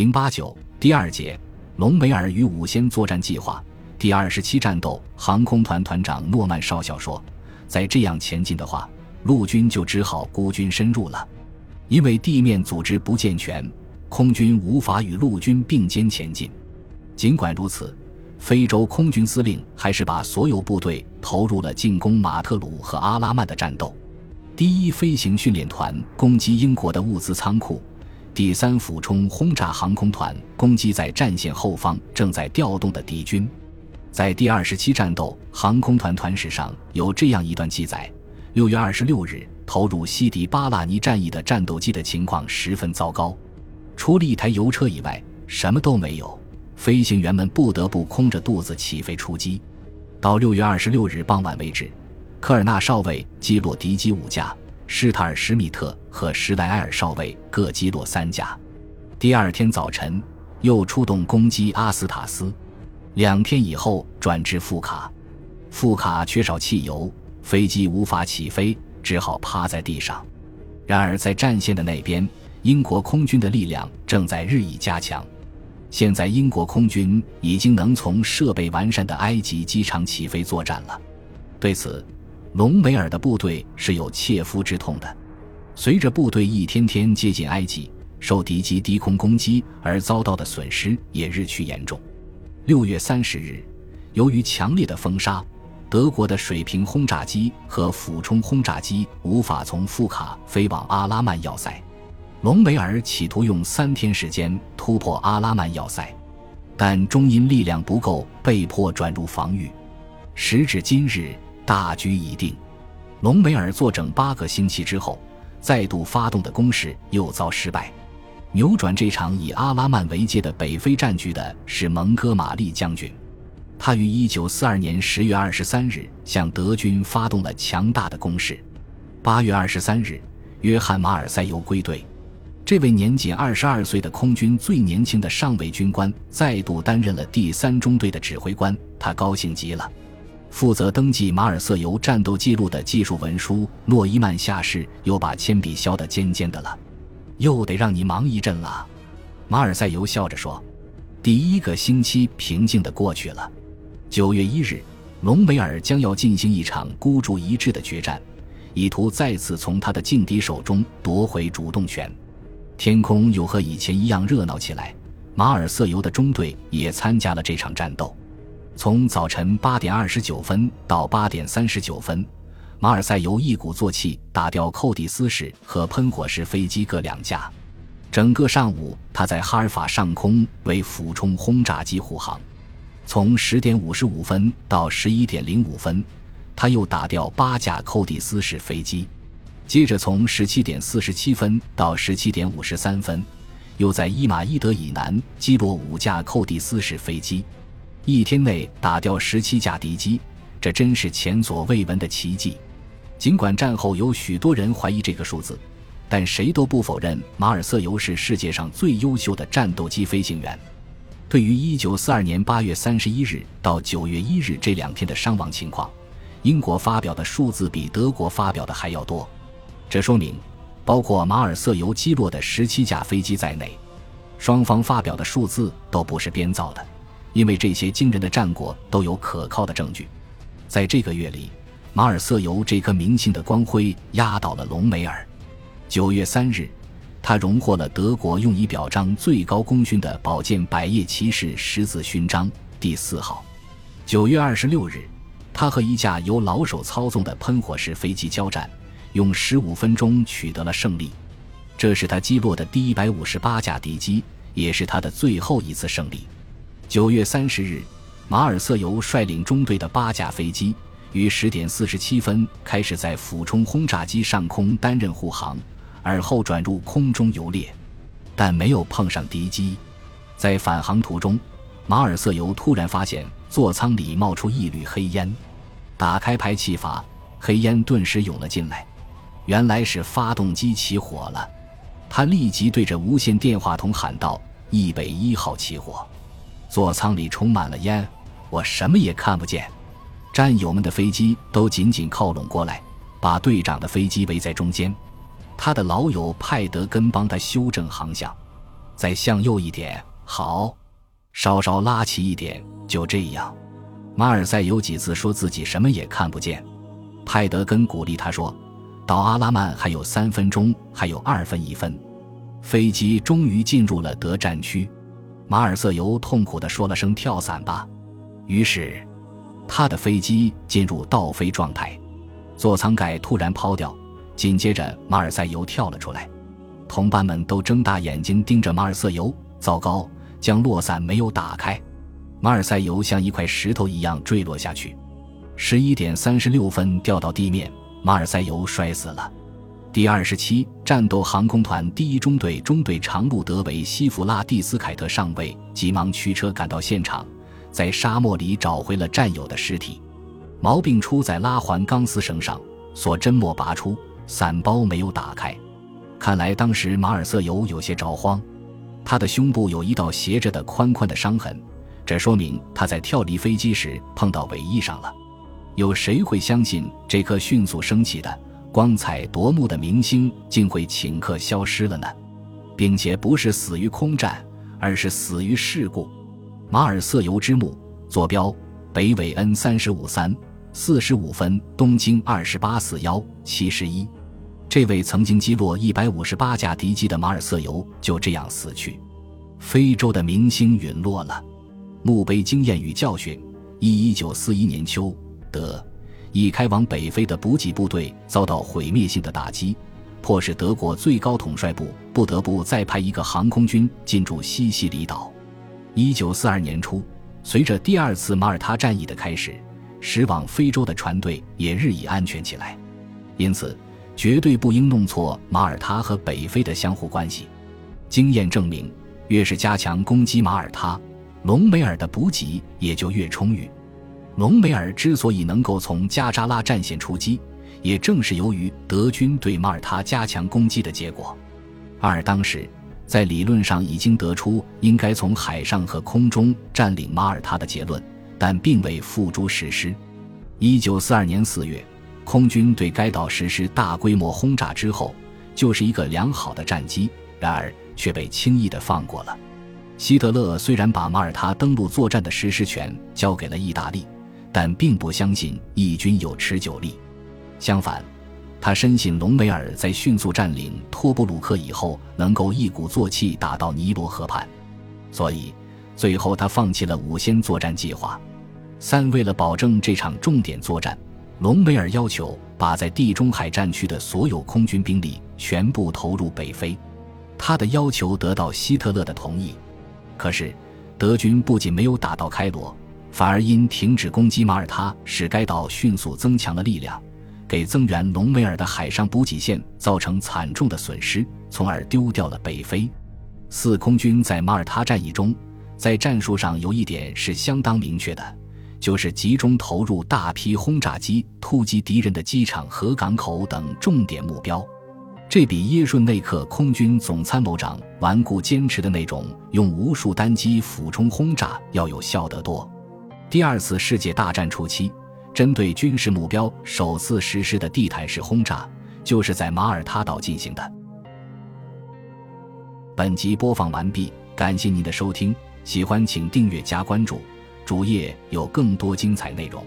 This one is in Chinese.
零八九第二节，隆美尔与五仙作战计划第二十七战斗。航空团团长诺曼少校说：“再这样前进的话，陆军就只好孤军深入了，因为地面组织不健全，空军无法与陆军并肩前进。尽管如此，非洲空军司令还是把所有部队投入了进攻马特鲁和阿拉曼的战斗。第一飞行训练团攻击英国的物资仓库。”第三俯冲轰炸航空团攻击在战线后方正在调动的敌军，在第二十七战斗航空团团史上有这样一段记载：六月二十六日投入西迪巴拉尼战役的战斗机的情况十分糟糕，除了一台油车以外什么都没有，飞行员们不得不空着肚子起飞出击。到六月二十六日傍晚为止，科尔纳少尉击落敌机五架。施塔尔施密特和施莱埃尔少尉各击落三架，第二天早晨又出动攻击阿斯塔斯，两天以后转至富卡，富卡缺少汽油，飞机无法起飞，只好趴在地上。然而在战线的那边，英国空军的力量正在日益加强，现在英国空军已经能从设备完善的埃及机场起飞作战了。对此。隆美尔的部队是有切肤之痛的，随着部队一天天接近埃及，受敌机低空攻击而遭到的损失也日趋严重。六月三十日，由于强烈的风沙，德国的水平轰炸机和俯冲轰炸机无法从富卡飞往阿拉曼要塞。隆美尔企图用三天时间突破阿拉曼要塞，但终因力量不够，被迫转入防御。时至今日。大局已定，隆美尔坐整八个星期之后，再度发动的攻势又遭失败。扭转这场以阿拉曼为界的北非战局的是蒙哥马利将军，他于1942年10月23日向德军发动了强大的攻势。8月23日，约翰·马尔塞尤归队，这位年仅22岁的空军最年轻的上尉军官再度担任了第三中队的指挥官，他高兴极了。负责登记马尔瑟尤战斗记录的技术文书诺伊曼下士又把铅笔削得尖尖的了，又得让你忙一阵了。马尔塞尤笑着说：“第一个星期平静的过去了。九月一日，隆美尔将要进行一场孤注一掷的决战，以图再次从他的劲敌手中夺回主动权。天空又和以前一样热闹起来，马尔瑟尤的中队也参加了这场战斗。”从早晨八点二十九分到八点三十九分，马尔塞尤一鼓作气打掉寇蒂斯式和喷火式飞机各两架。整个上午，他在哈尔法上空为俯冲轰炸机护航。从十点五十五分到十一点零五分，他又打掉八架寇蒂斯式飞机。接着，从十七点四十七分到十七点五十三分，又在伊马伊德以南击落五架寇蒂斯式飞机。一天内打掉十七架敌机，这真是前所未闻的奇迹。尽管战后有许多人怀疑这个数字，但谁都不否认马尔瑟尤是世界上最优秀的战斗机飞行员。对于一九四二年八月三十一日到九月一日这两天的伤亡情况，英国发表的数字比德国发表的还要多。这说明，包括马尔瑟尤击落的十七架飞机在内，双方发表的数字都不是编造的。因为这些惊人的战果都有可靠的证据，在这个月里，马尔瑟尤这颗明星的光辉压倒了隆美尔。九月三日，他荣获了德国用以表彰最高功勋的宝剑百叶骑士十字勋章第四号。九月二十六日，他和一架由老手操纵的喷火式飞机交战，用十五分钟取得了胜利。这是他击落的第一百五十八架敌机，也是他的最后一次胜利。九月三十日，马尔瑟尤率领中队的八架飞机于十点四十七分开始在俯冲轰炸机上空担任护航，而后转入空中游猎，但没有碰上敌机。在返航途中，马尔瑟尤突然发现座舱里冒出一缕黑烟，打开排气阀，黑烟顿时涌了进来，原来是发动机起火了。他立即对着无线电话筒喊道：“易北一号起火。”座舱里充满了烟，我什么也看不见。战友们的飞机都紧紧靠拢过来，把队长的飞机围在中间。他的老友派德根帮他修正航向。再向右一点，好，稍稍拉起一点，就这样。马尔赛有几次说自己什么也看不见。派德根鼓励他说：“到阿拉曼还有三分钟，还有二分一分。”飞机终于进入了德战区。马尔瑟尤痛苦地说了声“跳伞吧”，于是他的飞机进入倒飞状态，座舱盖突然抛掉，紧接着马尔赛尤跳了出来。同伴们都睁大眼睛盯着马尔瑟尤。糟糕，降落伞没有打开，马尔赛尤像一块石头一样坠落下去。十一点三十六分掉到地面，马尔赛尤摔死了。第二十七战斗航空团第一中队中队长路德维西弗拉蒂斯凯特上尉急忙驱车赶到现场，在沙漠里找回了战友的尸体。毛病出在拉环钢丝绳上，锁针没拔出，伞包没有打开。看来当时马尔瑟尤有些着慌，他的胸部有一道斜着的宽宽的伤痕，这说明他在跳离飞机时碰到尾翼上了。有谁会相信这颗迅速升起的光彩夺目的明星竟会顷刻消失了呢？并且不是死于空战，而是死于事故。马尔瑟尤之墓，坐标北纬 N 三十五三四十五分，东经二十八四幺七十一。这位曾经击落一百五十八架敌机的马尔瑟尤就这样死去，非洲的明星陨落了。墓碑经验与教训：一一九四一年秋，德已开往北非的补给部队遭到毁灭性的打击，迫使德国最高统帅部不得不再派一个航空军进驻西西里岛。一九四二年初，随着第二次马耳他战役的开始，驶往非洲的船队也日益安全起来，因此。绝对不应弄错马耳他和北非的相互关系。经验证明，越是加强攻击马耳他，隆美尔的补给也就越充裕。隆美尔之所以能够从加扎拉战线出击，也正是由于德军对马耳他加强攻击的结果。二当时在理论上已经得出应该从海上和空中占领马耳他的结论，但并未付诸实施。一九四二年四月。空军对该岛实施大规模轰炸之后，就是一个良好的战机，然而却被轻易的放过了。希特勒虽然把马耳他登陆作战的实施权交给了意大利，但并不相信义军有持久力。相反，他深信隆美尔在迅速占领托布鲁克以后，能够一鼓作气打到尼罗河畔，所以最后他放弃了五仙作战计划。三，为了保证这场重点作战。隆美尔要求把在地中海战区的所有空军兵力全部投入北非，他的要求得到希特勒的同意。可是，德军不仅没有打到开罗，反而因停止攻击马耳他，使该岛迅速增强了力量，给增援隆美尔的海上补给线造成惨重的损失，从而丢掉了北非。四空军在马耳他战役中，在战术上有一点是相当明确的。就是集中投入大批轰炸机突击敌人的机场和港口等重点目标，这比耶顺内克空军总参谋长顽固坚持的那种用无数单机俯冲轰炸要有效得多。第二次世界大战初期，针对军事目标首次实施的地毯式轰炸，就是在马耳他岛进行的。本集播放完毕，感谢您的收听，喜欢请订阅加关注。主页有更多精彩内容。